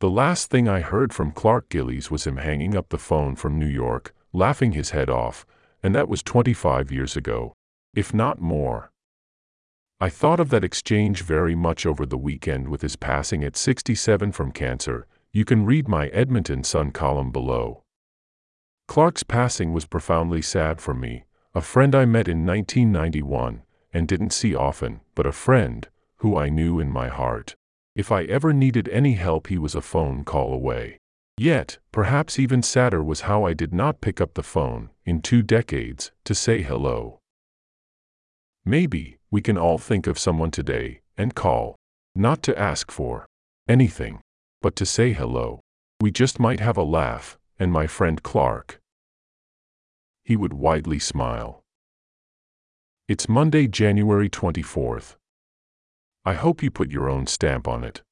The last thing I heard from Clark Gillies was him hanging up the phone from New York, laughing his head off, and that was 25 years ago, if not more. I thought of that exchange very much over the weekend with his passing at 67 from cancer. You can read my Edmonton Sun column below. Clark's passing was profoundly sad for me, a friend I met in 1991 and didn't see often, but a friend who I knew in my heart. If I ever needed any help, he was a phone call away. Yet, perhaps even sadder was how I did not pick up the phone, in two decades, to say hello. Maybe, we can all think of someone today, and call. Not to ask for anything, but to say hello. We just might have a laugh, and my friend Clark. He would widely smile. It's Monday, January 24th. I hope you put your own stamp on it.